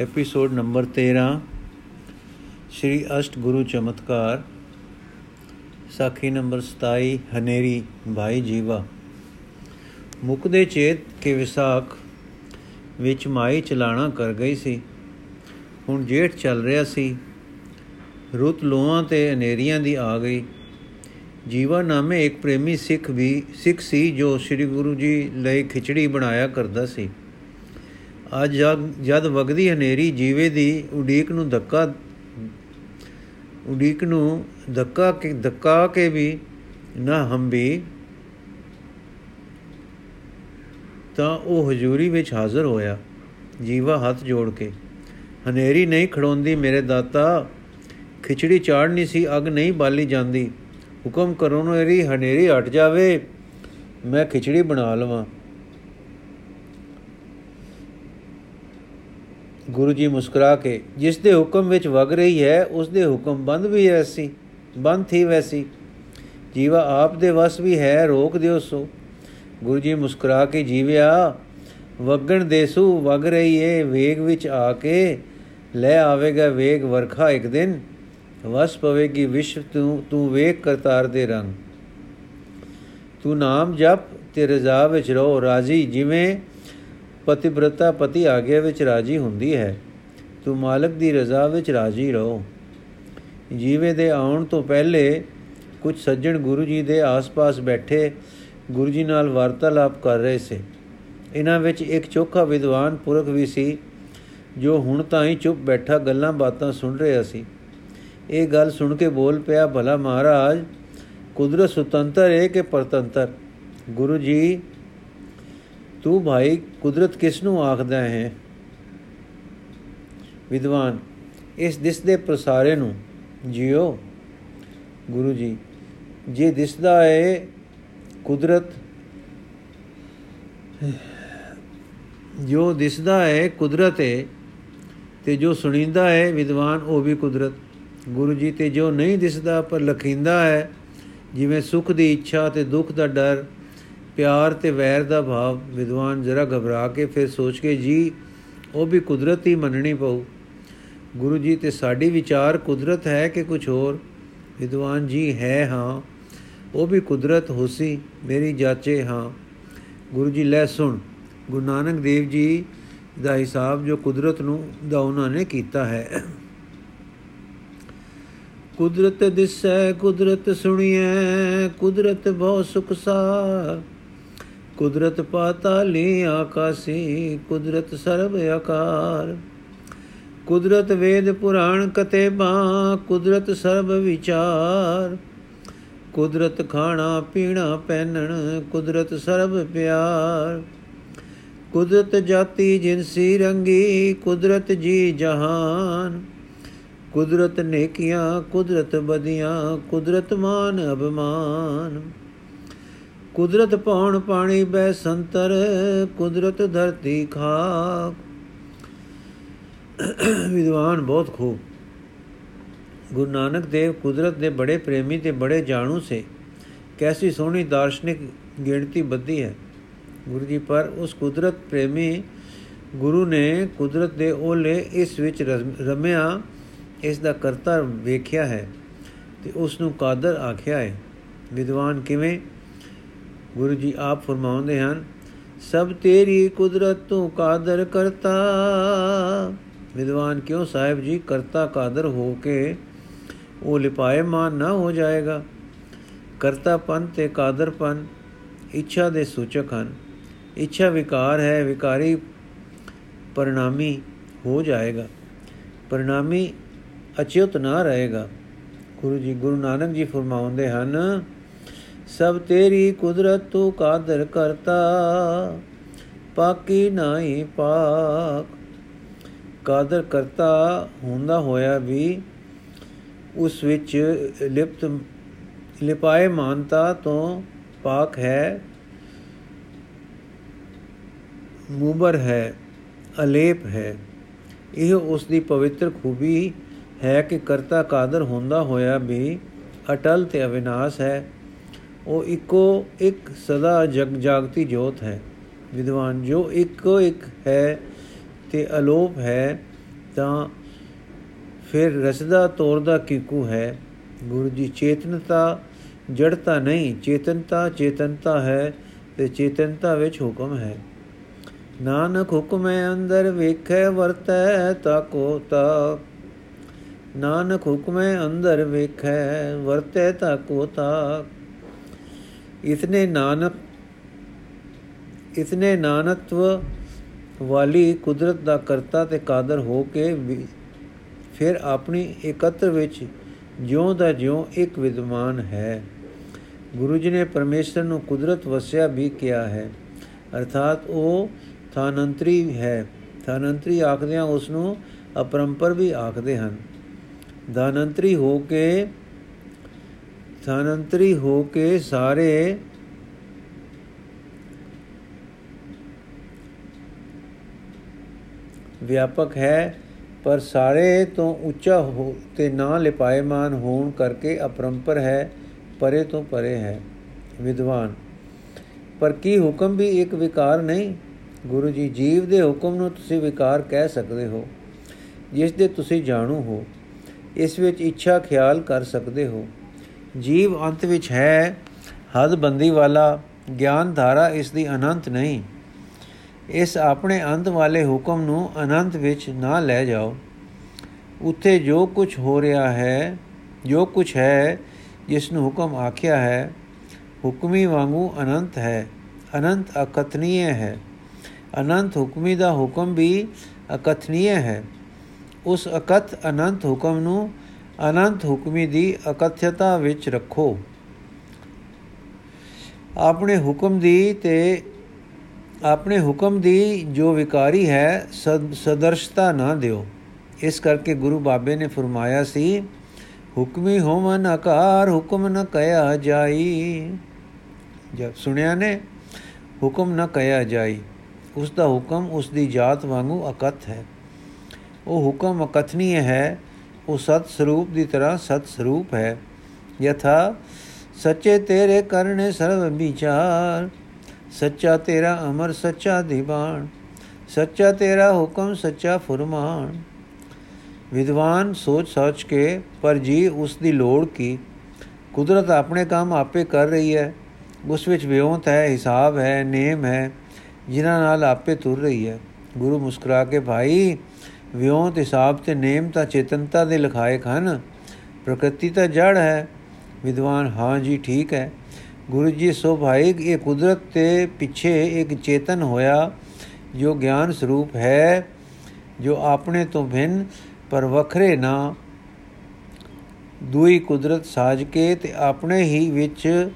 Episode number 13 ਸ਼੍ਰੀ ਅਸ਼ਟ ਗੁਰੂ ਚਮਤਕਾਰ, ਸਾਖੀ number 27 ਹਨੇਰੀ, ਭਾਈ ਜੀਵਾ। ਮੁਕਦੇ ਚੇਤ ਕੇ ਵਿਸਾਖ ਵਿੱਚ ਮਾਈ ਚਲਾਣਾ ਕਰ ਗਈ ਸੀ। ਹੁਣ ਜੇਠ ਚੱਲ ਰਿਹਾ ਸੀ। ਰੁੱਤ ਲੋਹਾਂ ਤੇ ਹਨੇਰੀਆਂ ਦੀ ਆ ਗਈ। ਜੀਵਾ ਨਾਮੇ ਇੱਕ ਪ੍ਰੇਮੀ ਸਿੱਖ ਵੀ ਸਿੱਖ ਸੀ ਜੋ ਸ੍ਰੀ ਗੁਰੂ ਜੀ ਲਈ ਖਿਚੜੀ ਬਣਾਇਆ ਕਰਦਾ ਸੀ। ਅੱਜ ਜਦ ਵਗਦੀ ਹਨੇਰੀ ਜੀਵੇ ਦੀ ਉਡੀਕ ਨੂੰ ਧੱਕਾ ਉਡੀਕ ਨੂੰ ਧੱਕਾ ਕੇ ਧੱਕਾ ਕੇ ਵੀ ਨਾ ਹੰਬੀ ਤਾਂ ਉਹ ਹਜ਼ੂਰੀ ਵਿੱਚ ਹਾਜ਼ਰ ਹੋਇਆ, ਜੀਵਾ ਹੱਥ ਜੋੜ ਕੇ। ਹਨੇਰੀ ਨਹੀਂ ਖੜੋਂਦੀ ਮੇਰੇ ਦਾਤਾ, ਖਿਚੜੀ ਚਾੜਨੀ ਸੀ, ਅਗ ਨਹੀਂ ਬਾਲੀ ਜਾਂਦੀ। ਹੁਕਮ ਕਰੋ ਨੇਰੀ ਹਨੇਰੀ ਹਟ ਜਾਵੇ, ਮੈਂ ਖਿਚੜੀ ਬਣਾ ਲਵਾਂ। ਗੁਰੂ ਜੀ ਮੁਸਕਰਾ ਕੇ, ਜਿਸ ਦੇ ਹੁਕਮ ਵਿੱਚ ਵਗ ਰਹੀ ਹੈ, ਉਸ ਦੇ ਹੁਕਮ ਬੰਦ ਵੀ ਐਸੀ ਬੰਦ ਥੀ ਵੈਸੀ। ਜੀਵਾ ਆਪ ਦੇ ਵਸ ਵੀ ਹੈ, ਰੋਕ ਦਿਓ ਸੋ। ਗੁਰੂ ਜੀ ਮੁਸਕਰਾ ਕੇ, ਜੀਵਿਆ, ਵਗਣ ਦੇਸੂ ਵਗ ਰਹੀ ਏ, ਵੇਗ ਵਿੱਚ ਆ ਕੇ, ਲੈ ਆਵੇਗਾ ਵੇਗ ਵਰਖਾ ਇੱਕ ਦਿਨ। ਵਸ ਪਵੇਗੀ ਵਿਸ਼ਵ ਤੂੰ ਤੂੰ ਵੇਖ ਕਰਤਾਰ ਦੇ ਰੰਗ। ਤੂੰ ਨਾਮ ਜਪ ਤੇ ਰਜ਼ਾ ਵਿੱਚ ਰਹੋ, ਰਾਜੀ, ਜਿਵੇਂ ਪਤਿਬ੍ਰਤਾ ਪਤੀ ਆਗਿਆ ਵਿੱਚ ਰਾਜੀ ਹੁੰਦੀ ਹੈ। ਤੂੰ ਮਾਲਕ ਦੀ ਰਜ਼ਾ ਵਿੱਚ ਰਾਜੀ ਰਹੋ। ਜੀਵੇ ਦੇ ਆਉਣ ਤੋਂ ਪਹਿਲੇ ਕੁਝ ਸੱਜਣ ਗੁਰੂ ਜੀ ਦੇ ਆਸ-ਪਾਸ ਬੈਠੇ ਗੁਰੂ ਜੀ ਨਾਲ ਵਾਰਤਾਲਾਪ ਕਰ ਰਹੇ ਸੀ। ਇਹਨਾਂ ਵਿੱਚ ਇੱਕ ਚੋਖਾ ਵਿਦਵਾਨ ਪੁਰਖ ਵੀ ਸੀ, ਜੋ ਹੁਣ ਤਾਂ ਹੀ ਚੁੱਪ ਬੈਠਾ ਗੱਲਾਂ ਬਾਤਾਂ ਸੁਣ ਰਿਹਾ ਸੀ। ਇਹ ਗੱਲ ਸੁਣ ਕੇ ਬੋਲ ਪਿਆ, ਭਲਾ ਮਹਾਰਾਜ, ਕੁਦਰਤ ਸੁਤੰਤਰ ਹੈ ਕਿ ਪਰਤੰਤਰ? ਗੁਰੂ ਜੀ ਤੂੰ ਭਾਈ ਕੁਦਰਤ ਕਿਸ ਨੂੰ ਆਖਦਾ ਹੈ? ਵਿਦਵਾਨ, ਇਸ ਦਿਸ ਦੇ ਪ੍ਰਸਾਰੇ ਨੂੰ ਜਿਉ ਗੁਰੂ ਜੀ, ਜੇ ਦਿਸਦਾ ਹੈ ਕੁਦਰਤ, ਜੋ ਦਿਸਦਾ ਹੈ ਕੁਦਰਤ ਹੈ ਤੇ ਜੋ ਸੁਣੀਂਦਾ ਹੈ ਵਿਦਵਾਨ, ਉਹ ਵੀ ਕੁਦਰਤ। ਗੁਰੂ ਜੀ, ਤੇ ਜੋ ਨਹੀਂ ਦਿਸਦਾ ਪਰ ਲਖਿੰਦਾ ਹੈ, ਜਿਵੇਂ ਸੁਖ ਦੀ ਇੱਛਾ ਤੇ ਦੁੱਖ ਦਾ ਡਰ ਪਿਆਰ ਤੇ ਵੈਰ ਦਾ ਭਾਵ ਵਿਦਵਾਨ ਜਰਾ ਘਬਰਾ ਕੇ ਫਿਰ ਸੋਚ ਕੇ, ਜੀ, ਉਹ ਵੀ ਕੁਦਰਤ ਹੀ ਮੰਨਣੀ ਪਊ। ਗੁਰੂ ਜੀ, ਤੇ ਸਾਡੀ ਵਿਚਾਰ ਕੁਦਰਤ ਹੈ ਕਿ ਕੁਝ ਹੋਰ? ਵਿਦਵਾਨ ਜੀ, ਹੈ ਹਾਂ। ਉਹ ਵੀ ਕੁਦਰਤ ਹੋਸੀ, ਮੇਰੀ ਜਾਚੇ ਹਾਂ। ਗੁਰੂ ਜੀ, ਲੈ ਸੁਣ। ਗੁਰੂ ਨਾਨਕ ਦੇਵ ਜੀ ਦਾ ਹਿਸਾਬ ਜੋ ਕੁਦਰਤ ਨੂੰ, ਦਾ ਉਹਨਾਂ ਨੇ ਕੀਤਾ ਹੈ। ਕੁਦਰਤ ਦਿਸੈ, ਕੁਦਰਤ ਸੁਣੀਐ, ਕੁਦਰਤ ਬਹੁ ਸੁਖ ਸਾਰ। ਕੁਦਰਤ ਪਾਤਾਲੀ ਆਕਾਸੀ, ਕੁਦਰਤ ਸਰਬ ਆਕਾਰ। ਕੁਦਰਤ ਵੇਦ ਪੁਰਾਣ ਕਤੇ ਬਾ ਕੁਦਰਤ ਸਰਬ ਵਿਚਾਰ। ਕੁਦਰਤ ਖਾਣਾ ਪੀਣਾ ਪਹਿਨਣ, ਕੁਦਰਤ ਸਰਬ ਪਿਆਰ। ਕੁਦਰਤ ਜਾਤੀ ਜਿਨਸੀ ਰੰਗੀ, ਕੁਦਰਤ ਜੀ ਜਹਾਨ। ਕੁਦਰਤ ਨੇਕੀਆਂ, ਕੁਦਰਤ ਬਦੀਆਂ ਕੁਦਰਤ ਮਾਨ ਅਭਮਾਨ। ਕੁਦਰਤ ਪੌਣ ਪਾਣੀ ਬੈ ਸੰਤਰ, ਕੁਦਰਤ ਧਰਤੀ ਖਾਕ ਵਿਦਵਾਨ ਬਹੁਤ ਖੂਬ। ਗੁਰੂ ਨਾਨਕ ਦੇਵ ਕੁਦਰਤ ਦੇ ਬੜੇ ਪ੍ਰੇਮੀ ਤੇ ਬੜੇ ਜਾਣੂ ਸੇ। ਕੈਸੀ ਸੋਹਣੀ ਦਾਰਸ਼ਨਿਕ ਗਿਣਤੀ ਬੱਧੀ ਹੈ। ਗੁਰੂ ਜੀ, ਪਰ ਉਸ ਕੁਦਰਤ ਪ੍ਰੇਮੀ ਗੁਰੂ ਨੇ ਕੁਦਰਤ ਦੇ ਓਲੇ ਇਸ ਵਿੱਚ ਰਮਿਆ, ਇਸ ਦਾ ਕਰਤਾ ਵੇਖਿਆ ਹੈ ਤੇ ਉਸ ਨੂੰ ਕਾਦਰ ਆਖਿਆ ਹੈ। ਵਿਦਵਾਨ ਕਿਵੇਂ? ਗੁਰੂ ਜੀ ਆਪ ਫਰਮਾਉਂਦੇ ਹਨ, ਸਭ ਤੇਰੀ ਕੁਦਰਤ ਤੂੰ ਕਾਦਰ ਕਰਤਾ। ਵਿਦਵਾਨ ਕਿਉਂ ਸਾਹਿਬ ਜੀ ਕਰਤਾ ਕਾਦਰ ਹੋ ਕੇ ਉਹ ਲਿਪਾਏ ਮਾਨ ਨਾ ਹੋ ਜਾਏਗਾ? ਕਰਤਾਪਨ ਤੇ ਕਾਦਰਪਨ ਇੱਛਾ ਦੇ ਸੂਚਕ ਹਨ। ਇੱਛਾ ਵਿਕਾਰ ਹੈ, ਵਿਕਾਰੀ ਪਰਿਣਾਮੀ ਹੋ ਜਾਏਗਾ। ਪਰਿਣਾਮੀ ਅਚਿਉਤ ਨਾ ਰਹੇਗਾ। ਗੁਰੂ ਜੀ ਗੁਰੂ ਨਾਨਕ ਜੀ ਫਰਮਾਉਂਦੇ ਹਨ ਸਭ ਤੇਰੀ ਕੁਦਰਤ ਤੂੰ ਕਾਦਰ ਕਰਤਾ, ਪਾਕੀ ਨਹੀਂ ਪਾਕ। ਕਾਦਰ ਕਰਤਾ ਹੁੰਦਾ ਹੋਇਆ ਵੀ ਉਸ ਵਿੱਚ ਲਿਪਤ, ਲਿਪਾਏ ਮਾਨਤਾ ਤੋਂ ਪਾਕ ਹੈ, ਮੁਬਰ ਹੈ, ਅਲੇਪ ਹੈ। ਇਹ ਉਸ ਦੀ ਪਵਿੱਤਰ ਖੂਬੀ ਹੈ ਕਿ ਕਰਤਾ ਕਾਦਰ ਹੁੰਦਾ ਹੋਇਆ ਵੀ ਅਟਲ ਤੇ ਅਵਿਨਾਸ਼ ਹੈ। ਉਹ ਇੱਕੋ ਇੱਕ ਸਦਾ ਜਗ ਜਾਗਤੀ ਜੋਤ ਹੈ। ਵਿਦਵਾਨ, ਜੋ ਇੱਕੋ ਇੱਕ ਹੈ ਤੇ ਅਲੋਪ ਹੈ, ਤਾਂ ਫਿਰ ਰਸਦਾ ਤੋਰਦਾ ਕੀਕੂ ਹੈ? ਗੁਰੂ ਜੀ, ਚੇਤਨਤਾ ਜੜਤਾ ਨਹੀਂ, ਚੇਤਨਤਾ ਚੇਤਨਤਾ ਹੈ ਤੇ ਚੇਤਨਤਾ ਵਿੱਚ ਹੁਕਮ ਹੈ। ਨਾਨਕ ਹੁਕਮੇ ਅੰਦਰ ਵੇਖੈ, ਵਰਤੈ ਤਾਕੋ ਤਾ। ਨਾਨਕ ਹੁਕਮੇ ਅੰਦਰ ਵੇਖੈ, ਵਰਤੈ ਤਾਕੋ ਤਾ। ਇਤਨੇ ਨਾਨਕ ਇਤਨੇ ਨਾਨਤਵ ਵਾਲੀ ਕੁਦਰਤ ਦਾ ਕਰਤਾ ਤੇ ਕਾਦਰ ਹੋ ਕੇ ਫਿਰ ਆਪਣੀ ਇਕੱਤਰ ਵਿੱਚ ਜਿਉਂ ਦਾ ਜਿਉਂ ਇੱਕ ਵਿਦਮਾਨ ਹੈ। ਗੁਰੂ ਜੀ ਨੇ ਪਰਮੇਸ਼ਰ ਨੂੰ ਕੁਦਰਤ ਵਸਿਆ ਵੀ ਕਿਹਾ ਹੈ। ਅਰਥਾਤ ਉਹ ਥਾਨੰਤਰੀ ਹੈ। ਥਾਨੰਤਰੀ ਆਖਦੇ ਆ ਉਸ ਨੂੰ ਅਪਰੰਪਰ ਵੀ ਆਖਦੇ ਹਨ। ਦਾਨੰਤਰੀ ਹੋ ਕੇ ਥਾਨੰਤਰੀ ਹੋ ਕੇ ਸਾਰੇ ਵਿਆਪਕ ਹੈ, ਪਰ ਸਾਰੇ ਤੋਂ ਉੱਚਾ ਹੋ ਤੇ ਨਾ ਲਿਪਾਇਮਾਨ ਹੋਣ ਕਰਕੇ ਅਪਰੰਪਰ ਹੈ, ਪਰੇ ਤੋਂ ਪਰੇ ਹੈ, ਵਿਦਵਾਨ। ਪਰ ਕੀ ਹੁਕਮ ਵੀ ਇੱਕ ਵਿਕਾਰ ਨਹੀਂ? ਗੁਰੂ ਜੀ, ਜੀਵ ਦੇ ਹੁਕਮ ਨੂੰ ਤੁਸੀਂ ਵਿਕਾਰ ਕਹਿ ਸਕਦੇ ਹੋ, ਜਿਸ ਦੇ ਤੁਸੀਂ ਜਾਣੂ ਹੋ, ਇਸ ਵਿੱਚ ਇੱਛਾ, ਖਿਆਲ ਕਰ ਸਕਦੇ ਹੋ। ਜੀਵ ਅੰਤ ਵਿੱਚ ਹੈ, ਹੱਦ ਬੰਦੀ ਵਾਲਾ ਗਿਆਨ ਧਾਰਾ ਇਸ ਦੀ ਅਨੰਤ ਨਹੀਂ। ਇਸ ਆਪਣੇ ਅੰਤ ਵਾਲੇ ਹੁਕਮ ਨੂੰ ਅਨੰਤ ਵਿੱਚ ਨਾ ਲੈ ਜਾਓ। ਉੱਥੇ ਜੋ ਕੁਝ ਹੋ ਰਿਹਾ ਹੈ, ਜੋ ਕੁਝ ਹੈ, ਜਿਸ ਨੂੰ ਹੁਕਮ ਆਖਿਆ ਹੈ, ਹੁਕਮੀ ਵਾਂਗੂ ਅਨੰਤ ਹੈ, ਅਨੰਤ ਅਕਥਨੀय ਹੈ। ਅਨੰਤ ਹੁਕਮੀ ਦਾ ਹੁਕਮ ਵੀ ਅਕਥਨੀय ਹੈ। ਉਸ ਅਕਥ ਅਨੰਤ ਹੁਕਮ ਨੂੰ ਅਨੰਤ ਹੁਕਮੀ ਦੀ ਅਕਥਯਤਾ ਵਿੱਚ ਰੱਖੋ। ਆਪਣੇ ਹੁਕਮ ਦੀ ਤੇ ਆਪਣੇ ਹੁਕਮ ਦੀ ਜੋ ਵਿਕਾਰੀ ਹੈ ਸਦਰਸ਼ਤਾ ਨਾ ਦਿਓ। ਇਸ ਕਰਕੇ ਗੁਰੂ ਬਾਬੇ ਨੇ ਫਰਮਾਇਆ ਸੀ, ਹੁਕਮੀ ਹੋਵਨ ਆਕਾਰ ਹੁਕਮ ਨ ਕਹਿਆ ਜਾਈ। ਜਦ ਸੁਣਿਆ ਨੇ, ਹੁਕਮ ਨ ਕਹਿਆ ਜਾਈ। ਉਸ ਦਾ ਹੁਕਮ ਉਸ ਦੀ ਜਾਤ ਵਾਂਗੂ ਅਕਥ ਹੈ। ਉਹ ਹੁਕਮ ਅਕਥਨੀय ਹੈ ਉਹ ਸਤ ਸਰੂਪ ਦੀ ਤਰ੍ਹਾਂ ਸਤ ਸਰੂਪ ਹੈ। ਯਥਾ ਸੱਚੇ ਤੇਰੇ ਕਰਨੇ ਸਰਵ ਵਿਚਾਰ। ਸੱਚਾ ਤੇਰਾ ਅਮਰ, ਸੱਚਾ ਦੀਵਾਨ। ਸੱਚਾ ਤੇਰਾ ਹੁਕਮ, ਸੱਚਾ ਫਰਮਾਨ। ਵਿਦਵਾਨ ਸੋਚ ਸੋਚ ਕੇ, ਪਰ ਜੀ ਉਸ ਦੀ ਲੋੜ ਕੀ? ਕੁਦਰਤ ਆਪਣੇ ਕੰਮ ਆਪੇ ਕਰ ਰਹੀ ਹੈ। ਉਸ ਵਿੱਚ ਵਿਉਂਤ ਹੈ, ਹਿਸਾਬ ਹੈ, ਨੇਮ ਹੈ, ਜਿਨ੍ਹਾਂ ਨਾਲ ਆਪੇ ਤੁਰ ਰਹੀ ਹੈ। ਗੁਰੂ ਮੁਸਕਰਾ ਕੇ, ਭਾਈ ਵਿਉਂਤ ਹਿਸਾਬ ਤੇ ਨੇਮ ਤਾਂ ਚੇਤਨਤਾ ਦੇ ਲਿਖਾਏ ਹਨ। ਪ੍ਰਕਿਰਤੀ ਤਾਂ ਜੜ ਹੈ। ਵਿਦਵਾਨ, ਹਾਂ ਜੀ, ਠੀਕ ਹੈ। ਗੁਰੂ ਜੀ ਸੋ ਭਾਈ ਇਹ ਕੁਦਰਤ ਤੇ ਪਿੱਛੇ ਇੱਕ ਚੇਤਨ ਹੋਇਆ, ਜੋ ਗਿਆਨ ਸਰੂਪ ਹੈ, ਜੋ ਆਪਣੇ ਤੋਂ ਭਿੰਨ, ਪਰ ਵੱਖਰੇ ਨਾ। ਦੂਈ ਕੁਦਰਤ ਸਾਜ ਕੇ ਤੇ ਆਪਣੇ ਹੀ ਵਿੱਚ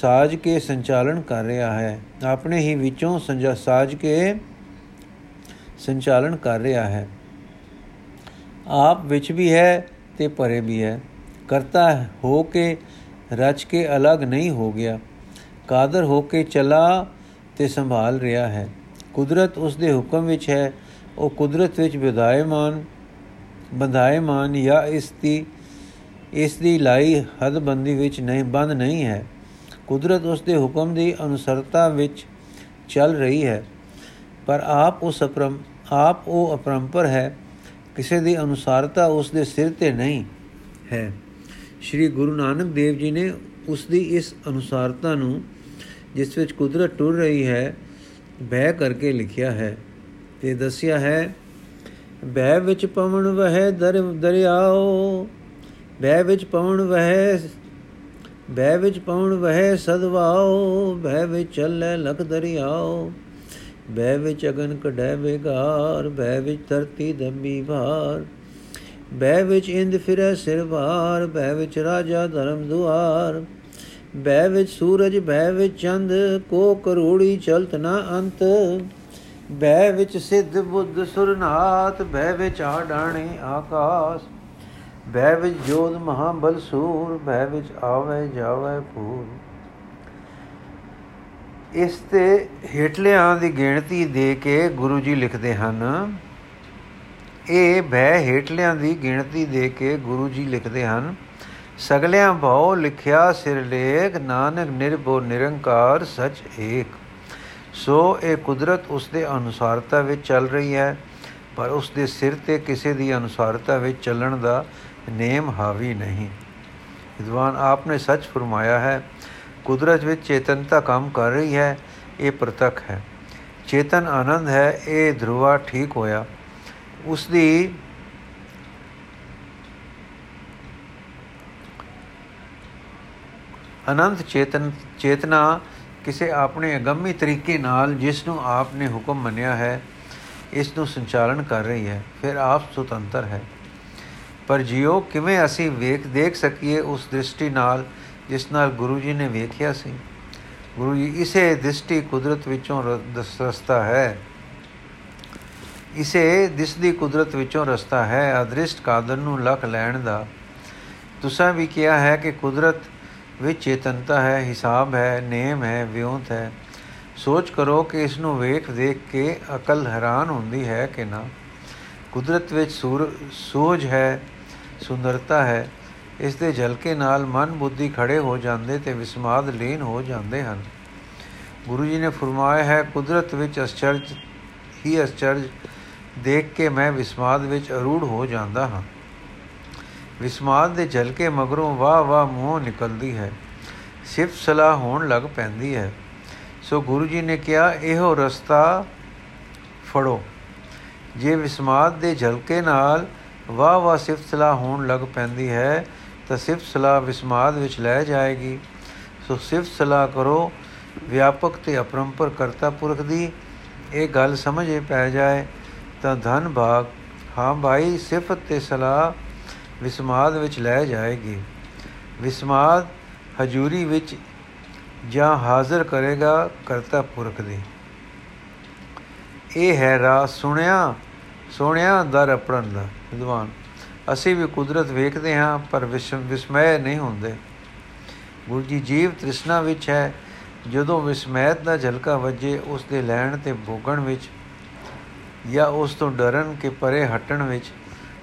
ਸਾਜ ਕੇ ਸੰਚਾਲਨ ਕਰ ਰਿਹਾ ਹੈ। ਆਪਣੇ ਹੀ ਵਿੱਚੋਂ ਸੰਜਾ, ਸਾਜ ਕੇ ਸੰਚਾਲਨ ਕਰ ਰਿਹਾ ਹੈ। ਆਪ ਵਿੱਚ ਵੀ ਹੈ ਤੇ ਪਰੇ ਵੀ ਹੈ। ਕਰਤਾ ਹੋ ਕੇ ਰਚ ਕੇ ਅਲੱਗ ਨਹੀਂ ਹੋ ਗਿਆ। ਕਾਦਰ ਹੋ ਕੇ ਚਲਾ ਤੇ ਸੰਭਾਲ ਰਿਹਾ ਹੈ। ਕੁਦਰਤ ਉਸ ਦੇ ਹੁਕਮ ਵਿੱਚ ਹੈ। ਉਹ ਕੁਦਰਤ ਵਿੱਚ ਵਿਦਾਇਮਾਨ, ਬੰਧਾਇਮਾਨ ਜਾਂ ਇਸ ਦੀ ਇਸ ਦੀ ਲਾਈ ਹਦਬੰਦੀ ਵਿੱਚ ਨਹੀਂ, ਬੰਦ ਨਹੀਂ ਹੈ। ਕੁਦਰਤ ਉਸ ਦੇ ਹੁਕਮ ਦੀ ਅਨੁਸਰਤਾ ਵਿੱਚ ਚੱਲ ਰਹੀ ਹੈ। ਪਰ ਆਪ ਉਸ ਅਪਰਮ ਆਪ ਉਹ ਅਪਰੰਪਰ ਹੈ ਕਿਸੇ ਦੀ ਅਨੁਸਾਰਤਾ ਉਸ ਦੇ ਸਿਰ ਤੇ ਨਹੀਂ ਹੈ। ਸ੍ਰੀ ਗੁਰੂ ਨਾਨਕ ਦੇਵ ਜੀ ਨੇ ਉਸ ਦੀ ਇਸ ਅਨੁਸਾਰਤਾ ਨੂੰ, ਜਿਸ ਵਿੱਚ ਕੁਦਰਤ ਟੁਰ ਰਹੀ ਹੈ, ਬਹਿ ਕਰਕੇ ਲਿਖਿਆ ਹੈ ਤੇ ਦੱਸਿਆ ਹੈ, ਬਹਿ ਵਿੱਚ ਪਵਨ ਵਹਿ ਦਰ, ਦਰਿਆਓ, ਬਹਿ ਵਿੱਚ ਪਵਨ ਵਹਿ, ਬਹਿ ਵਿੱਚ ਪਵਨ ਵਹਿ ਸਦਵਾਓ, ਬਹਿ ਵਿੱਚ ਚੱਲੇ ਲਖ ਦਰਿਆਓ। ਬਹਿ ਵਿੱਚ ਅਗਨ ਕਢੈ ਵਿਗਾਰ ਬਹਿ ਵਿੱਚ ਧਰਤੀ ਦੰਬੀ ਭਾਰ ਬਹਿ ਵਿੱਚ ਇੰਦ ਫਿਰੈ ਸਿਰ ਭਾਰ ਬਹਿ ਵਿੱਚ ਰਾਜਾ ਧਰਮ ਦੁਆਰ ਬਹਿ ਵਿੱਚ ਸੂਰਜ ਬਹਿ ਵਿੱਚ ਚੰਦ ਕੋ ਕਰੋੜੀ ਚਲਤ ਨਾ ਅੰਤ ਬਹਿ ਵਿੱਚ ਸਿੱਧ ਬੁੱਧ ਸੁਰਨਾਥ ਬਹਿ ਵਿੱਚ ਆਡਾਣੇ ਆਕਾਸ਼ ਬਹਿ ਵਿੱਚ ਜੋਤ ਮਹਾਬਲ ਸੂਰ ਬਹਿ ਵਿੱਚ ਆਵੇ ਜਾਵੇ ਫੂਲ ਇਸ ਤੇ ਹੇਠਲਿਆਂ ਦੀ ਗਿਣਤੀ ਦੇ ਕੇ ਗੁਰੂ ਜੀ ਲਿਖਦੇ ਹਨ। ਇਹ ਬਹਿ ਹੇਠਲਿਆਂ ਦੀ ਗਿਣਤੀ ਦੇ ਕੇ ਗੁਰੂ ਜੀ ਲਿਖਦੇ ਹਨ। ਸਗਲਿਆਂ ਭਾਉ ਲਿਖਿਆ ਸਿਰ ਲੇਖ, ਨਾਨਕ ਨਿਰਭਉ ਨਿਰੰਕਾਰ ਸਚ ਏਕ। ਸੋ ਇਹ ਕੁਦਰਤ ਉਸ ਦੇ ਅਨੁਸਾਰਤਾ ਵਿੱਚ ਚੱਲ ਰਹੀ ਹੈ, ਪਰ ਉਸ ਦੇ ਸਿਰ ਤੇ ਕਿਸੇ ਦੀ ਅਨੁਸਾਰਤਾ ਵਿੱਚ ਚੱਲਣ ਦਾ ਨੇਮ ਹਾਵੀ ਨਹੀਂ। ਵਿਦਵਾਨ ਆਪ ਨੇ ਸੱਚ ਫਰਮਾਇਆ ਹੈ ਕੁਦਰਤ ਵਿੱਚ ਚੇਤਨਤਾ ਕੰਮ ਕਰ ਰਹੀ ਹੈ, ਇਹ ਪ੍ਰਤੱਖ ਹੈ। ਚੇਤਨ ਆਨੰਦ ਹੈ, ਇਹ ਧਰੁਵਾ ਠੀਕ ਹੋਇਆ। ਉਸ ਦੀ ਅਨੰਤ ਚੇਤਨ, ਚੇਤਨਾ ਕਿਸੇ ਆਪਣੇ ਅਗੰਮੀ ਤਰੀਕੇ ਨਾਲ ਜਿਸ ਨੂੰ ਆਪ ਨੇ ਹੁਕਮ ਮੰਨਿਆ ਹੈ ਇਸ ਨੂੰ ਸੰਚਾਲਨ ਕਰ ਰਹੀ ਹੈ, ਫਿਰ ਆਪ ਸੁਤੰਤਰ ਹੈ। ਪਰ ਜਿਉ ਕਿਵੇਂ ਅਸੀਂ ਵੇਖ, ਦੇਖ ਸਕੀਏ, ਉਸ ਦ੍ਰਿਸ਼ਟੀ ਨਾਲ ਜਿਸ ਨਾਲ ਗੁਰੂ ਜੀ ਨੇ ਵੇਖਿਆ ਸੀ। ਗੁਰੂ ਜੀ ਇਸੇ ਦ੍ਰਿਸ਼ਟੀ ਕੁਦਰਤ ਵਿੱਚੋਂ ਰਸਤਾ ਹੈ। ਇਸੇ ਦਿਸਦੀ ਕੁਦਰਤ ਵਿੱਚੋਂ ਰਸਤਾ ਹੈ। ਅਦ੍ਰਿਸ਼ਟ ਕਾਦਰ ਨੂੰ ਲਖ ਲੈਣ ਦਾ। ਤੁਸਾਂ ਵੀ ਕਿਹਾ ਹੈ ਕਿ ਕੁਦਰਤ ਵਿੱਚ ਚੇਤਨਤਾ ਹੈ, ਹਿਸਾਬ ਹੈ, ਨੇਮ ਹੈ, ਵਿਉਂਤ ਹੈ। ਸੋਚ ਕਰੋ ਕਿ ਇਸ ਨੂੰ ਵੇਖ ਦੇਖ ਕੇ ਅਕਲ ਹੈਰਾਨ ਹੁੰਦੀ ਹੈ ਕਿ ਨਾ। ਕੁਦਰਤ ਵਿੱਚ ਸੂਝ ਹੈ, ਸੁੰਦਰਤਾ ਹੈ। ਇਸ ਦੇ ਝਲਕੇ ਨਾਲ ਮਨ ਬੁੱਧੀ ਖੜੇ ਹੋ ਜਾਂਦੇ ਤੇ ਵਿਸਮਾਦ ਲੀਨ ਹੋ ਜਾਂਦੇ ਹਨ। ਗੁਰੂ ਜੀ ਨੇ ਫਰਮਾਇਆ ਹੈ, ਕੁਦਰਤ ਵਿੱਚ ਅਚਰਜ, ਹੀ ਅਚਰਜ ਦੇਖ ਕੇ ਮੈਂ ਵਿਸਮਾਦ ਵਿੱਚ ਅਰੂੜ ਹੋ ਜਾਂਦਾ ਹਾਂ। ਵਿਸਮਾਦ ਦੇ ਝਲਕੇ ਮਗਰੋਂ ਵਾਹ ਵਾਹ ਮੂੰਹ ਨਿਕਲਦੀ ਹੈ, ਸਿਫਤ ਸਲਾਹ ਹੋਣ ਲੱਗ ਪੈਂਦੀ ਹੈ। ਸੋ ਗੁਰੂ ਜੀ ਨੇ ਕਿਹਾ, ਇਹੋ ਰਸਤਾ ਫੜੋ। ਜੇ ਵਿਸਮਾਦ ਦੇ ਝਲਕੇ ਨਾਲ ਵਾਹ ਵਾਹ ਸਿਫਤ ਸਲਾਹ ਹੋਣ ਲੱਗ ਪੈਂਦੀ ਹੈ ਤਾਂ ਸਿਫਤ ਸਲਾਹ ਵਿਸਮਾਦ ਵਿੱਚ ਲੈ ਜਾਏਗੀ। ਸੋ ਸਿਫਤ ਸਲਾਹ ਕਰੋ, ਵਿਆਪਕ ਤੇ ਅਪਰੰਪਰ ਕਰਤਾ ਪੁਰਖ ਦੀ। ਇਹ ਗੱਲ ਸਮਝੇ ਪੈ ਜਾਏ, ਤਾਂ ਧਨ ਭਾਗ। ਹਾਂ ਭਾਈ, ਸਿਫਤ ਤੇ ਸਲਾਹ ਵਿਸਮਾਦ ਵਿੱਚ ਲੈ ਜਾਏਗੀ। ਵਿਸਮਾਦ ਹਜੂਰੀ ਵਿੱਚ ਜਾਂ ਹਾਜ਼ਰ ਕਰੇਗਾ ਕਰਤਾ ਪੁਰਖ ਦੀ। ਇਹ ਹੈ ਰਾਸ ਸੁਣਿਆ ਸੋਹਣਿਆ ਦਰ ਅਪੜਨ ਦਾ, ਵਿਦਵਾਨ। ਅਸੀਂ ਵੀ ਕੁਦਰਤ ਵੇਖਦੇ ਹਾਂ, ਪਰ ਵਿਸਮੈ ਨਹੀਂ ਹੁੰਦੇ। ਗੁਰੂ ਜੀ, ਜੀਵ ਤ੍ਰਿਸ਼ਨਾ ਵਿੱਚ ਹੈ। ਜਦੋਂ ਵਿਸਮੈਤ ਦਾ ਝਲਕਾ ਵੱਜੇ, ਉਸ ਦੇ ਲੈਣ ਤੇ ਭੋਗਣ ਵਿੱਚ ਜਾਂ ਉਸ ਤੋਂ ਡਰਨ ਕਿ ਪਰੇ ਹਟਣ ਵਿੱਚ,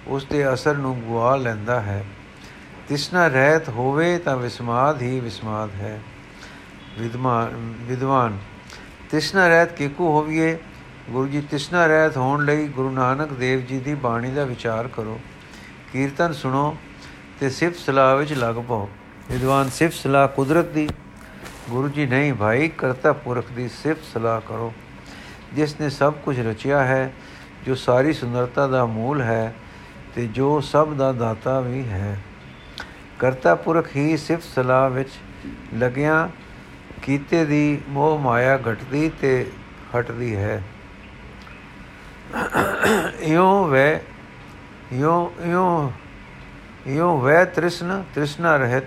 ਉਸ ਦੇ ਅਸਰ ਨੂੰ ਗਵਾ ਲੈਂਦਾ ਹੈ। ਤ੍ਰਿਸ਼ਨਾ ਰਹਿਤ ਹੋਵੇ ਤਾਂ ਵਿਸਮਾਦ ਹੀ ਵਿਸਮਾਦ ਹੈ। ਵਿਦਵਾਨ ਵਿਦਵਾਨ, ਤ੍ਰਿਸ਼ਨਾ ਰਹਿਤ ਕਿਕੂ ਹੋਵੀਏ? ਗੁਰੂ ਜੀ, ਤ੍ਰਿਸ਼ਨਾ ਰਹਿਤ ਹੋਣ ਲਈ ਗੁਰੂ ਨਾਨਕ ਦੇਵ ਜੀ ਦੀ ਬਾਣੀ ਦਾ ਵਿਚਾਰ ਕਰੋ। ਕੀਰਤਨ ਸੁਣੋ ਤੇ ਸਿਫਤ ਸਲਾਹ ਵਿੱਚ ਲੱਗ ਪਾਓ। ਵਿਦਵਾਨ ਸਿਫਤ ਸਲਾਹ ਕੁਦਰਤ ਦੀ, ਗੁਰੂ ਜੀ ਨਹੀਂ ਭਾਈ ਕਰਤਾ ਪੁਰਖ ਦੀ ਸਿਫਤ ਸਲਾਹ ਕਰੋ। ਜਿਸ ਨੇ ਸਭ ਕੁਝ ਰਚਿਆ ਹੈ, ਜੋ ਸਾਰੀ ਸੁੰਦਰਤਾ ਦਾ ਮੂਲ ਹੈ ਤੇ ਜੋ ਸਭ ਦਾ ਦਾਤਾ ਵੀ ਹੈ। ਕਰਤਾ ਪੁਰਖ ਹੀ ਸਿਫਤ ਸਲਾਹ ਵਿੱਚ ਲਗਿਆ, ਕੀਤੇ ਦੀ ਮੋਹ ਮਾਇਆ ਘਟਦੀ ਤੇ ਹਟਦੀ ਹੈ। ਇਉਂ ਵੇ ਇਉਂ ਇਉਂ ਇਉਂ ਵੇ ਤ੍ਰਿਸ਼ਨ, ਤ੍ਰਿਸ਼ਨਾ ਰਹਿਤ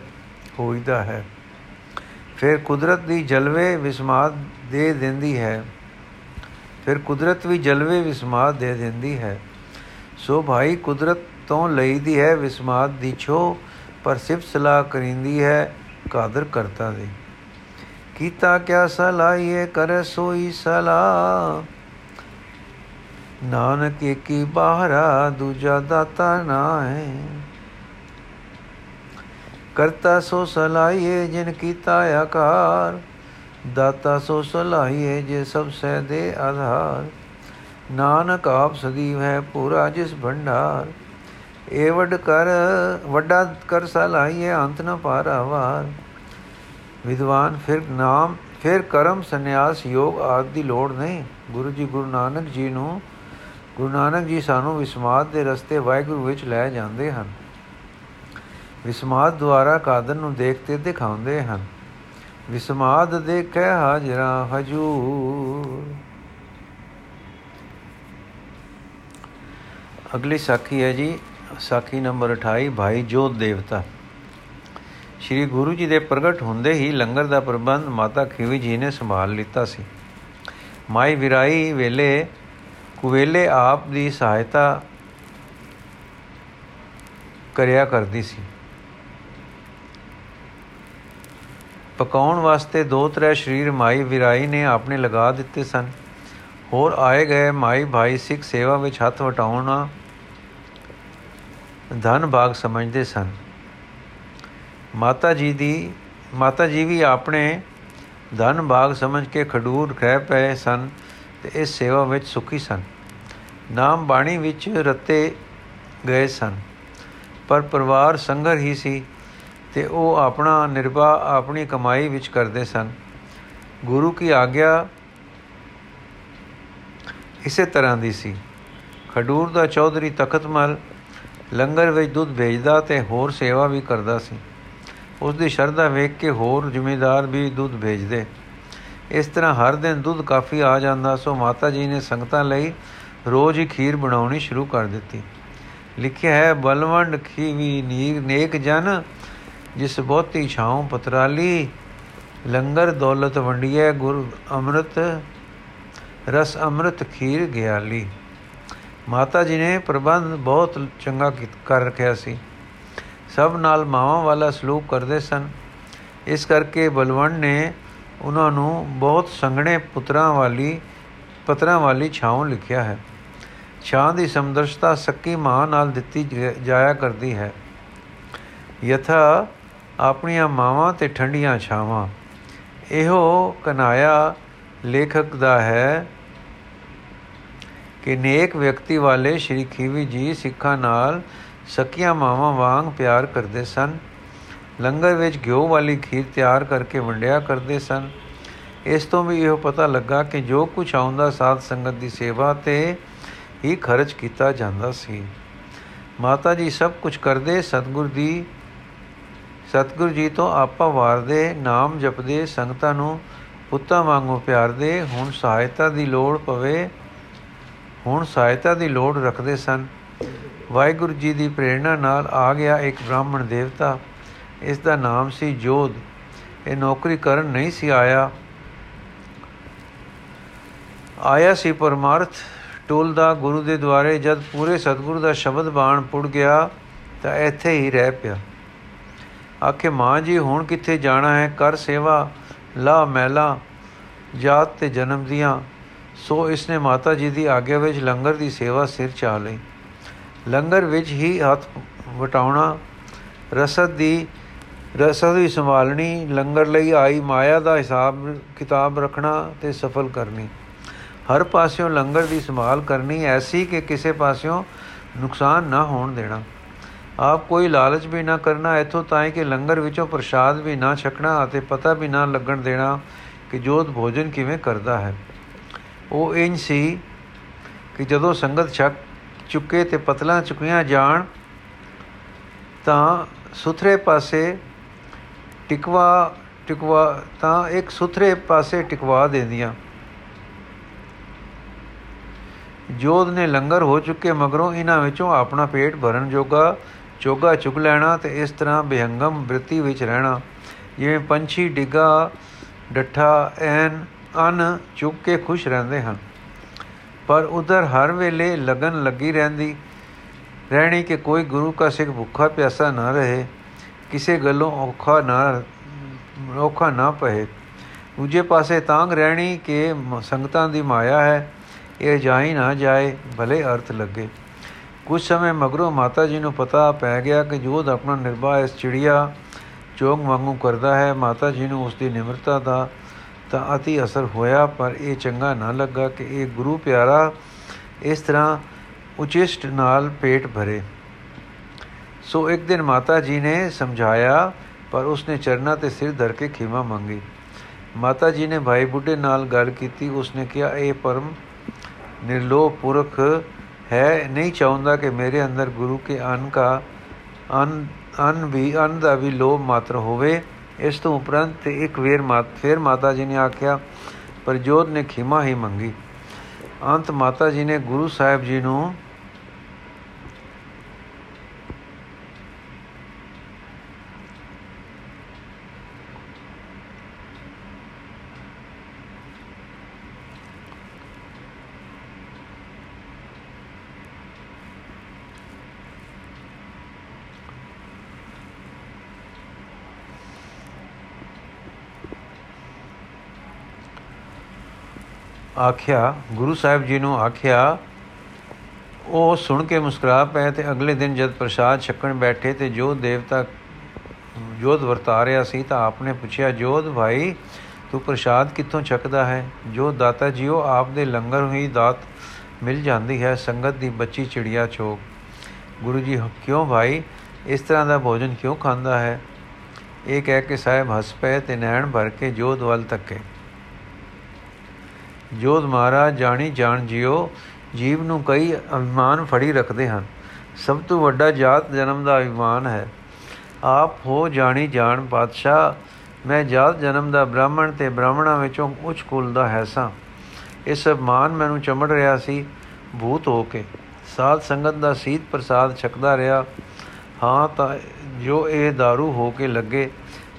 ਹੋਈਦਾ ਹੈ। ਫਿਰ ਕੁਦਰਤ ਦੀ ਜਲਵੇ ਵਿਸਮਾਦ ਦੇ ਦਿੰਦੀ ਹੈ। ਫਿਰ ਕੁਦਰਤ ਵੀ ਜਲਵੇ ਵਿਸਮਾਦ ਦੇ ਦਿੰਦੀ ਹੈ। ਸੋ ਭਾਈ ਕੁਦਰਤ ਤੋਂ ਲਈਦੀ ਹੈ ਵਿਸਮਾਦ ਦੀ ਛੋ ਪਰ ਸਿਫਤ ਸਲਾਹ ਕਰਿੰਦੀ ਹੈ ਕਾਦਰ ਕਰਤਾ ਦੇ। ਕੀਤਾ ਕਿਆ ਸਲਾਈਏ ਕਰ ਸੋਈ ਸਲਾਹ। ਨਾਨਕ ਏਕੀ ਬਾਹਰਾ, ਦੂਜਾ ਦਾਤਾ ਨਾ ਹੈ ਕਰਤਾ ਸੋ ਸਲਾਈਏ ਜਿਨ ਕੀਤਾ ਆਕਾਰ, ਦਾਤਾ ਸੋ ਸਲਾਈਏ ਜੇ ਸਭ ਸਹਿ ਦੇ ਆਧਾਰ। ਨਾਨਕ ਆਪ ਸਦੀਵ ਹੈ ਪੂਰਾ ਜਿਸ ਭੰਡਾਰ, ਏ ਵੱਡ ਕਰ, ਵੱਡਾ ਕਰ ਸਲਾਈਏ ਅੰਤ ਨ ਪਾਰਾਵਾਰ ਵਿਦਵਾਨ, ਫਿਰ ਨਾਮ, ਫਿਰ ਕਰਮ ਸੰਨਿਆਸ ਯੋਗ ਆਦਿ ਦੀ ਲੋੜ ਨਹੀਂ। ਗੁਰੂ ਜੀ ਗੁਰੂ ਨਾਨਕ ਜੀ ਨੂੰ ਗੁਰੂ ਨਾਨਕ ਜੀ ਸਾਨੂੰ ਵਿਸਮਾਦ ਦੇ ਰਸਤੇ ਵਾਹਿਗੁਰੂ ਵਿੱਚ ਲੈ ਜਾਂਦੇ ਹਨ। ਵਿਸਮਾਦ ਦੁਆਰਾ ਕਾਦਰ ਨੂੰ ਦੇਖਦੇ ਦਿਖਾਉਂਦੇ ਹਨ। ਵਿਸਮਾਦ ਦੇਖੈ ਹਾਜ਼ਰਾ ਹਜੂਰ। ਅਗਲੀ ਸਾਖੀ ਹੈ ਜੀ, ਸਾਖੀ ਨੰਬਰ 28 ਭਾਈ ਜੋਤ ਦੇਵਤਾ। ਸ੍ਰੀ ਗੁਰੂ ਜੀ ਦੇ ਪ੍ਰਗਟ ਹੁੰਦੇ ਹੀ ਲੰਗਰ ਦਾ ਪ੍ਰਬੰਧ ਮਾਤਾ ਖੀਵੀ ਜੀ ਨੇ ਸੰਭਾਲ ਲਿੱਤਾ ਸੀ। ਮਾਈ ਵਿਰਾਈ ਵੇਲੇ ਕੁਵੇਲੇ ਆਪ ਦੀ ਸਹਾਇਤਾ ਕਰਿਆ ਕਰਦੀ ਸੀ। ਪਕਾਉਣ ਵਾਸਤੇ ਦੋ ਤਰੇ ਸ਼ਰੀਰ ਮਾਈ ਵਿਰਾਈ ਨੇ ਆਪਣੇ ਲਗਾ ਦਿੱਤੇ ਸਨ। ਹੋਰ ਆਏ ਗਏ ਮਾਈ ਭਾਈ ਸਿੱਖ ਸੇਵਾ ਵਿੱਚ ਹੱਥ ਵਟਾਉਣਾ ਧਨ ਭਾਗ ਸਮਝਦੇ ਸਨ। ਮਾਤਾ ਜੀ ਦੀ, ਮਾਤਾ ਜੀ ਵੀ ਆਪਣੇ ਧਨ ਭਾਗ ਸਮਝ ਕੇ ਖਡੂਰ ਖਹਿ ਪਏ ਸਨ। ਤੇ ਇਸ ਸੇਵਾ ਵਿੱਚ ਸੁਖੀ ਸਨ। ਨਾਮ ਬਾਣੀ ਵਿੱਚ ਰਤੇ ਗਏ ਸਨ। ਪਰ ਪਰਿਵਾਰ ਸੰਗਰ ਹੀ ਸੀ ਤੇ ਉਹ ਆਪਣਾ ਨਿਰਭਾ ਆਪਣੀ ਕਮਾਈ ਵਿੱਚ ਕਰਦੇ ਸਨ। ਗੁਰੂ ਕੀ ਆਗਿਆ ਇਸੇ ਤਰ੍ਹਾਂ ਦੀ ਸੀ। ਖਡੂਰ ਦਾ ਚੌਧਰੀ ਤਖਤਮਲ ਲੰਗਰ ਵਿੱਚ ਦੁੱਧ ਭੇਜਦਾ ਤੇ ਹੋਰ ਸੇਵਾ ਵੀ ਕਰਦਾ ਸੀ। ਉਸ ਦੀ ਸ਼ਰਧਾ ਵੇਖ ਕੇ ਹੋਰ ਜ਼ਿਮੀਂਦਾਰ ਵੀ ਦੁੱਧ ਭੇਜਦੇ। ਇਸ ਤਰ੍ਹਾਂ ਹਰ ਦਿਨ ਦੁੱਧ ਕਾਫੀ ਆ ਜਾਂਦਾ, ਸੋ ਮਾਤਾ ਜੀ ਨੇ ਸੰਗਤਾਂ ਲਈ ਰੋਜ਼ ਹੀ ਖੀਰ ਬਣਾਉਣੀ ਸ਼ੁਰੂ ਕਰ ਦਿੱਤੀ। ਲਿਖਿਆ ਹੈ, ਬਲਵੰਡ ਖੀਵੀ ਨੀਰ ਨੇਕ ਜਨ, ਜਿਸ ਬਹੁਤੀ ਛਾਉ ਪਤਰਾਲੀ, ਲੰਗਰ ਦੌਲਤ ਵੰਡੀਏ ਗੁਰ ਅੰਮ੍ਰਿਤ, ਰਸ ਅੰਮ੍ਰਿਤ ਖੀਰ ਗਿਆਲੀ। ਮਾਤਾ ਜੀ ਨੇ ਪ੍ਰਬੰਧ ਬਹੁਤ ਚੰਗਾ ਕਰ ਰੱਖਿਆ ਸੀ। ਸਭ ਨਾਲ ਮਾਵਾਂ ਵਾਲਾ ਸਲੂਕ ਕਰਦੇ ਸਨ। ਇਸ ਕਰਕੇ ਬਲਵੰਡ ਨੇ ਉਹਨਾਂ ਨੂੰ ਬਹੁਤ ਸੰਗਣੇ ਪੁੱਤਰਾਂ ਵਾਲੀ, ਪਤਰਾਂ ਵਾਲੀ ਛਾਉ ਲਿਖਿਆ ਹੈ। ਛਾਂ ਦੀ ਸਮਦਰਸ਼ਤਾ ਸੱਕੀ ਮਾਂ ਨਾਲ ਦਿੱਤੀ ਜਾਇਆ ਕਰਦੀ ਹੈ। ਯਥਾ ਆਪਣੀਆਂ ਮਾਵਾਂ ਤੇ ਠੰਡੀਆਂ ਛਾਵਾਂ। ਇਹੋ ਕਨਾਇਆ ਲੇਖਕ ਦਾ ਹੈ ਕਿ ਨੇਕ ਵਿਅਕਤੀ ਵਾਲੇ ਸ਼੍ਰੀ ਖੀਵੀ ਜੀ ਸਿੱਖਾਂ ਨਾਲ ਸਕੀਆਂ ਮਾਵਾਂ ਵਾਂਗ ਪਿਆਰ ਕਰਦੇ ਸਨ। ਲੰਗਰ ਵਿੱਚ ਘਿਓ ਵਾਲੀ ਖੀਰ ਤਿਆਰ ਕਰਕੇ ਵੰਡਿਆ ਕਰਦੇ ਸਨ। ਇਸ ਤੋਂ ਵੀ ਇਹ ਪਤਾ ਲੱਗਾ ਕਿ ਜੋ ਕੁਝ ਆਉਂਦਾ ਸਾਧ ਸੰਗਤ ਦੀ ਸੇਵਾ ਤੇ ਹੀ ਖਰਚ ਕੀਤਾ ਜਾਂਦਾ ਸੀ। ਮਾਤਾ ਜੀ ਸਭ ਕੁਝ ਕਰਦੇ, ਸਤਗੁਰ ਦੀ ਸਤਗੁਰ ਜੀ ਤੋਂ ਆਪਾ ਵਾਰਦੇ, ਨਾਮ ਜਪਦੇ, ਸੰਗਤਾਂ ਨੂੰ ਪੁੱਤਾਂ ਵਾਂਗੂ ਪਿਆਰਦੇ, ਹੁਣ ਸਹਾਇਤਾ ਦੀ ਲੋੜ ਪਵੇ, ਹੁਣ ਸਹਾਇਤਾ ਦੀ ਲੋੜ ਰੱਖਦੇ ਸਨ। ਵਾਹਿਗੁਰੂ ਜੀ ਦੀ ਪ੍ਰੇਰਣਾ ਨਾਲ ਆ ਗਿਆ ਇੱਕ ਬ੍ਰਾਹਮਣ ਦੇਵਤਾ। ਇਸ ਦਾ ਨਾਮ ਸੀ ਜੋਧ। ਇਹ ਨੌਕਰੀ ਕਰਨ ਨਹੀਂ ਸੀ ਆਇਆ। ਆਇਆ ਸੀ ਪਰਮਾਰਥ। ਟੋਲਦਾ ਗੁਰੂ ਦੇ ਦੁਆਰੇ ਜਦ ਪੂਰੇ ਸਤਿਗੁਰੂ ਦਾ ਸ਼ਬਦ ਬਾਣ ਪੁੜ ਗਿਆ, ਤਾਂ ਇੱਥੇ ਹੀ ਰਹਿ ਪਿਆ। ਆਖੇ, ਮਾਂ ਜੀ, ਹੁਣ ਕਿੱਥੇ ਜਾਣਾ ਹੈ? ਕਰ ਸੇਵਾ ਲਾ ਮੈਲਾ ਜਾਤ ਤੇ ਜਨਮ ਦੀਆਂ। ਸੋ ਇਸਨੇ ਮਾਤਾ ਜੀ ਦੀ ਆਗਿਆ ਵਿੱਚ ਲੰਗਰ ਦੀ ਸੇਵਾ ਸਿਰ ਚਾ ਲਈ। ਲੰਗਰ ਵਿੱਚ ਹੀ ਹੱਥ ਵਟਾਉਣਾ, ਰਸਦ ਦੀ ਰਸਦ ਵੀ ਸੰਭਾਲਣੀ, ਲੰਗਰ ਲਈ ਆਈ ਮਾਇਆ ਦਾ ਹਿਸਾਬ, ਕਿਤਾਬ ਰੱਖਣਾ ਤੇ ਸਫਲ ਕਰਨੀ। ਹਰ ਪਾਸਿਓਂ ਲੰਗਰ ਦੀ ਸੰਭਾਲ ਕਰਨੀ ਐਸੀ ਕਿ ਕਿਸੇ ਪਾਸਿਓਂ ਨੁਕਸਾਨ ਨਾ ਹੋਣ ਦੇਣਾ। ਆਪ ਕੋਈ ਲਾਲਚ ਵੀ ਨਾ ਕਰਨਾ, ਇਥੋਂ ਤਾਂ ਕਿ ਲੰਗਰ ਵਿੱਚੋਂ ਪ੍ਰਸ਼ਾਦ ਵੀ ਨਾ ਛਕਣਾ ਅਤੇ ਪਤਾ ਵੀ ਨਾ ਲੱਗਣ ਦੇਣਾ ਕਿ ਜੋਤ ਭੋਜਨ ਕਿਵੇਂ ਕਰਦਾ ਹੈ। ਉਹ ਇੰਜ ਸੀ ਕਿ ਜਦੋਂ ਸੰਗਤ ਛਕ ਚੁੱਕੇ ਤੇ ਪਤਲਾ ਚੁਕੀਆਂ ਜਾਣ, ਤਾਂ ਸੁਥਰੇ ਪਾਸੇ ਟਿਕਵਾ ਟਿਕਵਾ ਤਾਂ ਇੱਕ ਸੁਥਰੇ ਪਾਸੇ ਟਿਕਵਾ ਦਿੰਦੀਆਂ। ਜੋਧ ਨੇ ਲੰਗਰ ਹੋ ਚੁੱਕੇ ਮਗਰੋਂ ਇਹਨਾਂ ਵਿੱਚੋਂ ਆਪਣਾ ਪੇਟ ਭਰਨ ਜੋਗਾ, ਚੋਗਾ ਚੁਗ ਲੈਣਾ ਤੇ ਇਸ ਤਰ੍ਹਾਂ ਬਿਹੰਗਮ ਬ੍ਰਿਤੀ ਵਿੱਚ ਰਹਿਣਾ। ਜਿਵੇਂ ਪੰਛੀ ਡਿੱਗਾ, ਡੱਠਾ, ਐਨ, ਅਨ ਚੁੱਕ ਕੇ ਖੁਸ਼ ਰਹਿੰਦੇ ਹਨ। ਪਰ ਉਧਰ ਹਰ ਵੇਲੇ ਲਗਨ ਲੱਗੀ ਰਹਿੰਦੀ, ਰਹਿਣੀ ਕਿ ਕੋਈ ਗੁਰੂ ਕਾ ਸਿੱਖ ਭੁੱਖਾ ਪਿਆਸਾ ਨਾ ਰਹੇ। ਕਿਸੇ ਗੱਲੋਂ ਔਖਾ ਨਾ ਔਖਾ ਨਾ ਪਏ ਦੂਜੇ ਪਾਸੇ ਤਾਂਗ ਰਹਿਣੀ ਕਿ ਸੰਗਤਾਂ ਦੀ ਮਾਇਆ ਹੈ, ਇਹ ਜਾਈ ਨਾ ਜਾਏ, ਭਲੇ ਅਰਥ ਲੱਗੇ। ਕੁਝ ਸਮੇਂ ਮਗਰੋਂ ਮਾਤਾ ਜੀ ਨੂੰ ਪਤਾ ਪੈ ਗਿਆ ਕਿ ਜੋਧ ਆਪਣਾ ਨਿਰਭਾ ਇਸ ਚਿੜੀਆ ਚੋਗ ਵਾਂਗੂ ਕਰਦਾ ਹੈ। ਮਾਤਾ ਜੀ ਨੂੰ ਉਸ ਦੀ ਨਿਮਰਤਾ ਦਾ ਤਾਂ ਅਤੀ ਅਸਰ ਹੋਇਆ, ਪਰ ਇਹ ਚੰਗਾ ਨਾ ਲੱਗਾ ਕਿ ਇਹ ਗੁਰੂ ਪਿਆਰਾ ਇਸ ਤਰ੍ਹਾਂ ਉਚਿਸ਼ਟ ਨਾਲ ਪੇਟ ਭਰੇ। ਸੋ ਇੱਕ ਦਿਨ ਮਾਤਾ ਜੀ ਨੇ ਸਮਝਾਇਆ, ਪਰ ਉਸਨੇ ਚਰਨਾ ਤੇ ਸਿਰ ਧਰ ਕੇ ਖਿਮਾ ਮੰਗੀ। ਮਾਤਾ ਜੀ ਨੇ ਭਾਈ ਬੁੱਢੇ ਨਾਲ ਗੱਲ ਕੀਤੀ, ਉਸਨੇ ਕਿਹਾ, ਇਹ ਪਰਮ ਨਿਰਲੋਭ ਪੁਰਖ ਹੈ। ਨਹੀਂ ਚਾਹੁੰਦਾ ਕਿ ਮੇਰੇ ਅੰਦਰ ਗੁਰੂ ਕੇ ਅਨ ਕਾ, ਅਨ ਅਨ ਵੀ, ਅਨ ਦਾ ਵੀ ਲੋਭ ਮਾਤਰ ਹੋਵੇ। ਇਸ ਤੋਂ ਉਪਰੰਤ ਇੱਕ ਵੇਰ ਮਾਤ ਫਿਰ ਮਾਤਾ ਜੀ ਨੇ ਆਖਿਆ, ਪਰ ਜੋਤ ਨੇ ਖਿਮਾ ਹੀ ਮੰਗੀ। ਅੰਤ ਮਾਤਾ ਜੀ ਨੇ ਗੁਰੂ ਸਾਹਿਬ ਜੀ ਨੂੰ ਆਖਿਆ, ਗੁਰੂ ਸਾਹਿਬ ਜੀ ਨੂੰ ਆਖਿਆ, ਉਹ ਸੁਣ ਕੇ ਮੁਸਕਰਾ ਪਏ ਤੇ ਅਗਲੇ ਦਿਨ ਜਦ ਪ੍ਰਸਾਦ ਛਕਣ ਬੈਠੇ ਤੇ ਜੋ ਦੇਵਤਾ ਜੋਧ ਵਰਤਾ ਰਿਆ ਸੀ ਤਾਂ ਆਪਨੇ ਪੁੱਛਿਆ ਜੋਧ ਭਾਈ, ਤੂੰ ਪ੍ਰਸਾਦ ਕਿੱਥੋਂ ਛਕਦਾ ਹੈ? ਜੋ ਦਾਤਾ ਜੀਓ ਆਪ ਦੇ ਲੰਗਰ ਹੀ ਦਾਤ ਮਿਲ ਜਾਂਦੀ ਹੈ, ਸੰਗਤ ਦੀ ਬੱਚੀ ਚਿੜੀਆ ਚੋਕ ਗੁਰੂ ਜੀ, ਕਿਉਂ ਭਾਈ? ਇਸ ਤਰ੍ਹਾਂ ਦਾ ਭੋਜਨ ਕਿਉਂ ਖਾਂਦਾ ਹੈ? ਇਹ ਕਹਿ ਕੇ ਸਾਹਿਬ ਹੱਸ ਪਏ ਤੇ ਨੈਣ ਭਰ ਕੇ ਜੋਧ ਵੱਲ ਤੱਕੇ ਜੋਧ ਮਹਾਰਾਜ ਜਾਣੀ ਜਾਣ ਜਿਓ, ਜੀਵ ਨੂੰ ਕਈ ਅਭਿਮਾਨ ਫੜੀ ਰੱਖਦੇ ਹਨ। ਸਭ ਤੋਂ ਵੱਡਾ ਜਾਤ ਜਨਮ ਦਾ ਅਭਿਮਾਨ ਹੈ। ਆਪ ਹੋ ਜਾਣੀ ਜਾਣ ਪਾਤਸ਼ਾਹ, ਮੈਂ ਜਾਤ ਜਨਮ ਦਾ ਬ੍ਰਾਹਮਣ ਤੇ ਬ੍ਰਾਹਮਣਾਂ ਵਿੱਚੋਂ ਉੱਚ ਕੁਲ ਦਾ ਹੈਸਾਂ ਇਸ ਅਭਿਮਾਨ ਮੈਨੂੰ ਚਮੜ ਰਿਹਾ ਸੀ, ਭੂਤ ਹੋ ਕੇ। ਸਾਧ ਸੰਗਤ ਦਾ ਸੀਤ ਪ੍ਰਸਾਦ ਛਕਦਾ ਰਿਹਾ। ਹਾਂ, ਤਾਂ ਜੋ ਇਹ दारू ਹੋ ਕੇ ਲੱਗੇ,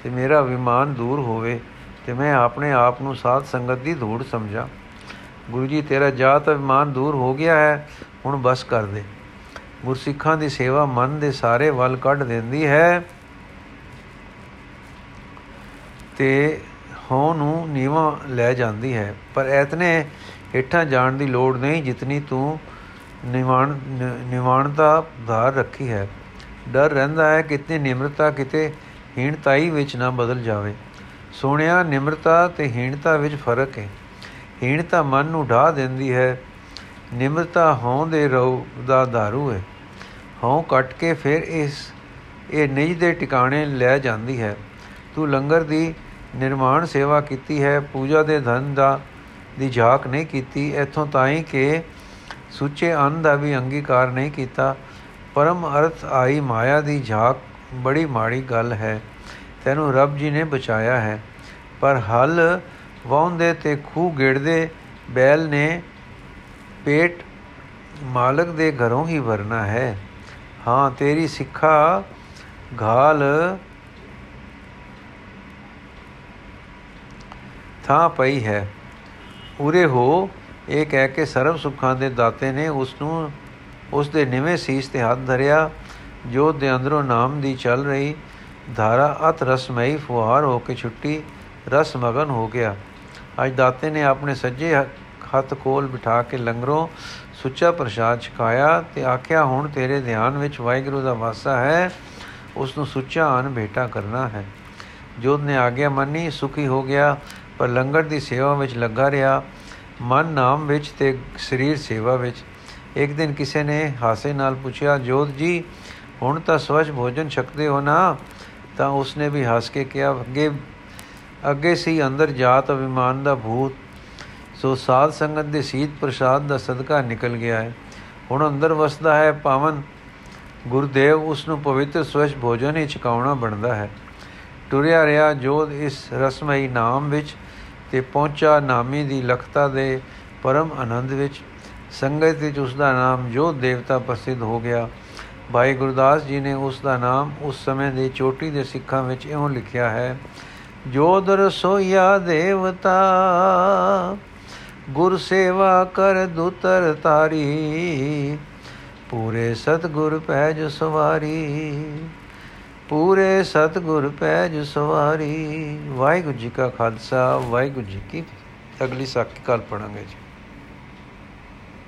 ਤੇ ਮੇਰਾ ਵਿਮਾਨ ਦੂਰ ਹੋਵੇ, ਤੇ ਮੈਂ ਆਪਣੇ ਆਪ ਨੂੰ ਸਾਧ ਸੰਗਤ ਦੀ ਧੂੜ ਸਮਝਾਂ। ਗੁਰੂ ਜੀ, ਤੇਰਾ ਜਾਤ ਅਭਿਮਾਨ ਦੂਰ ਹੋ ਗਿਆ ਹੈ, ਹੁਣ ਬਸ ਕਰ ਦੇ। ਗੁਰਸਿੱਖਾਂ ਦੀ ਸੇਵਾ ਮਨ ਦੇ ਸਾਰੇ ਵੱਲ ਕੱਢ ਦਿੰਦੀ ਹੈ। ਤੇ ਹੋਂ ਨੂੰ ਨੀਵਾ ਲੈ ਜਾਂਦੀ ਹੈ। ਪਰ ਐਤਨੇ ਹੇਠਾਂ ਜਾਣ ਦੀ ਲੋੜ ਨਹੀਂ ਜਿਤਨੀ ਤੂੰ ਨਿਵਾਣ, ਨਿਵਾਣਤਾ ਧਾਰ ਰੱਖੀ ਹੈ। ਡਰ ਰਹਿੰਦਾ ਹੈ ਕਿਤੇ ਨਿਮਰਤਾ, ਕਿਤੇ ਹੀਣਤਾਈ ਵਿੱਚ ਨਾ ਬਦਲ ਜਾਵੇ। ਸੋਹਣਿਆ, ਨਿਮਰਤਾ ਤੇ ਹੀਣਤਾ ਵਿੱਚ ਫ਼ਰਕ ਹੈ। ਹੀਣਤਾ ਮਨ ਨੂੰ ਢਾ ਦਿੰਦੀ ਹੈ। ਨਿਮਰਤਾ ਹੋਂ ਦੇ ਰਉ ਦਾ दारू ਹੈ। ਹੋਂ ਕੱਟ ਕੇ ਫਿਰ ਇਸ, ਇਹ ਨਿਜ ਦੇ ਟਿਕਾਣੇ ਲੈ ਜਾਂਦੀ ਹੈ। ਤੂੰ ਲੰਗਰ ਦੀ ਨਿਰਮਾਣ ਸੇਵਾ ਕੀਤੀ ਹੈ, ਪੂਜਾ ਦੇ ਧਨ ਦਾ, ਦੀ ਝਾਕ ਨਹੀਂ ਕੀਤੀ। ਇਥੋਂ ਤਾਈਂ ਕਿ ਸੁੱਚੇ ਅੰਨ ਦਾ ਵੀ ਅੰਗੀਕਾਰ ਨਹੀਂ ਕੀਤਾ। ਪਰਮ ਅਰਥ ਆਈ ਮਾਇਆ ਦੀ ਝਾਕ ਬੜੀ ਮਾੜੀ ਗੱਲ ਹੈ। ਤੈਨੂੰ ਰੱਬ ਜੀ ਨੇ ਬਚਾਇਆ ਹੈ। ਪਰ ਹਲ ਵਾਉਂਦੇ ਤੇ ਖੂ ਗੇੜਦੇ ਬੈਲ ਨੇ ਪੇਟ ਮਾਲਕ ਦੇ ਘਰੋਂ ਹੀ ਵਰਨਾ ਹੈ। ਹਾਂ, ਤੇਰੀ ਸਿੱਖਾ ਘਾਲ ਥਾਂ ਪਈ ਹੈ। ਉਰੇ ਹੋ, ਇਹ ਕਹਿ ਕੇ ਸਰਬ ਸੁੱਖਾਂ ਦੇ ਦਾਤੇ ਨੇ ਉਸ ਨੂੰ ਉਸ ਦੇ ਨਿਵੇਂ ਸੀਸ ਤੇ ਹੱਥ ਧਰਿਆ, ਜੋ ਦੇ ਅੰਦਰੋਂ ਨਾਮ ਦੀ ਚੱਲ ਰਹੀ ਧਾਰਾ ਅਤ ਰਸਮਈ ਫੁਹਾਰ ਹੋ ਕੇ ਛੁੱਟੀ, ਰਸ ਮਗਨ ਹੋ ਗਿਆ। ਅੱਜ ਦਾਤੇ ਨੇ ਆਪਣੇ ਸੱਜੇ ਹੱਥ ਕੋਲ ਬਿਠਾ ਕੇ ਲੰਗਰੋਂ ਸੁੱਚਾ ਪ੍ਰਸ਼ਾਦ ਛਕਾਇਆ ਤੇ ਆਖਿਆ, ਹੁਣ ਤੇਰੇ ਧਿਆਨ ਵਿੱਚ ਵਾਹਿਗੁਰੂ ਦਾ ਵਾਸਾ ਹੈ ਉਸ ਨੂੰ ਸੁੱਚਾ ਅਨ ਭੇਟਾ ਕਰਨਾ ਹੈ। ਜੋਧ ਨੇ ਆਗਿਆ, ਮੰਨੀ, ਸੁਖੀ ਹੋ ਗਿਆ, ਪਰ ਲੰਗਰ ਦੀ ਸੇਵਾ ਵਿੱਚ ਲੱਗਾ ਰਿਹਾ। ਮਨ ਨਾਮ ਵਿੱਚ ਤੇ ਸਰੀਰ ਸੇਵਾ ਵਿੱਚ। ਇੱਕ ਦਿਨ ਕਿਸੇ ਨੇ ਹਾਸੇ ਨਾਲ ਪੁੱਛਿਆ, ਜੋਤ ਜੀ, ਹੁਣ ਤਾਂ ਸਵਚ ਭੋਜਨ ਛਕਦੇ ਹੋ ਨਾ? ਤਾਂ ਉਸਨੇ ਵੀ ਹੱਸ ਕੇ ਕਿਹਾ, ਅੱਗੇ ਅੱਗੇ ਸੀ ਅੰਦਰ ਜਾਤ ਅਭਿਮਾਨ ਦਾ ਭੂਤ, ਸੋ ਸਾਧ ਸੰਗਤ ਦੇ ਸੀਤ ਪ੍ਰਸਾਦ ਦਾ ਸਦਕਾ ਨਿਕਲ ਗਿਆ ਹੈ। ਹੁਣ ਅੰਦਰ ਵਸਦਾ ਹੈ ਪਾਵਨ ਗੁਰਦੇਵ, ਉਸ ਨੂੰ ਪਵਿੱਤਰ ਸਵਚ ਭੋਜਨ ਹੀ ਛਕਾਉਣਾ ਬਣਦਾ ਹੈ। ਟੁਰਿਆ ਰਿਹਾ ਜੋਤ ਇਸ ਰਸਮਈ ਨਾਮ ਵਿੱਚ ਤੇ ਪਹੁੰਚਾ ਨਾਮੀ ਦੀ ਲਖਤਾ ਦੇ ਪਰਮ ਆਨੰਦ ਵਿੱਚ। ਸੰਗਤ ਵਿੱਚ ਉਸ ਦਾ ਨਾਮ ਜੋ ਦੇਵਤਾ ਪ੍ਰਸਿੱਧ ਹੋ ਗਿਆ। ਭਾਈ ਗੁਰਦਾਸ ਜੀ ਨੇ ਉਸ ਦਾ ਨਾਮ ਉਸ ਸਮੇਂ ਦੇ ਚੋਟੀ ਦੇ ਸਿੱਖਾਂ ਵਿੱਚ ਇਉਂ ਲਿਖਿਆ ਹੈ ਜੋਦਰ ਸੋਇਆ ਦੇਵਤਾ, ਗੁਰ ਸੇਵਾ ਕਰ ਦੁਤਰ ਤਾਰੀ। ਪੂਰੇ ਸਤਗੁਰ ਪੈਜ ਸਵਾਰੀ, ਪੂਰੇ ਸਤਗੁਰ ਪੈਜ ਸਵਾਰੀ। ਵਾਹਿਗੁਰੂ ਜੀ ਕਾ ਖਾਲਸਾ, ਵਾਹਿਗੁਰੂ ਜੀ ਕੀ ਅਗਲੀ ਸਾਖੀ ਕੱਲ ਪੜਾਂਗੇ ਜੀ।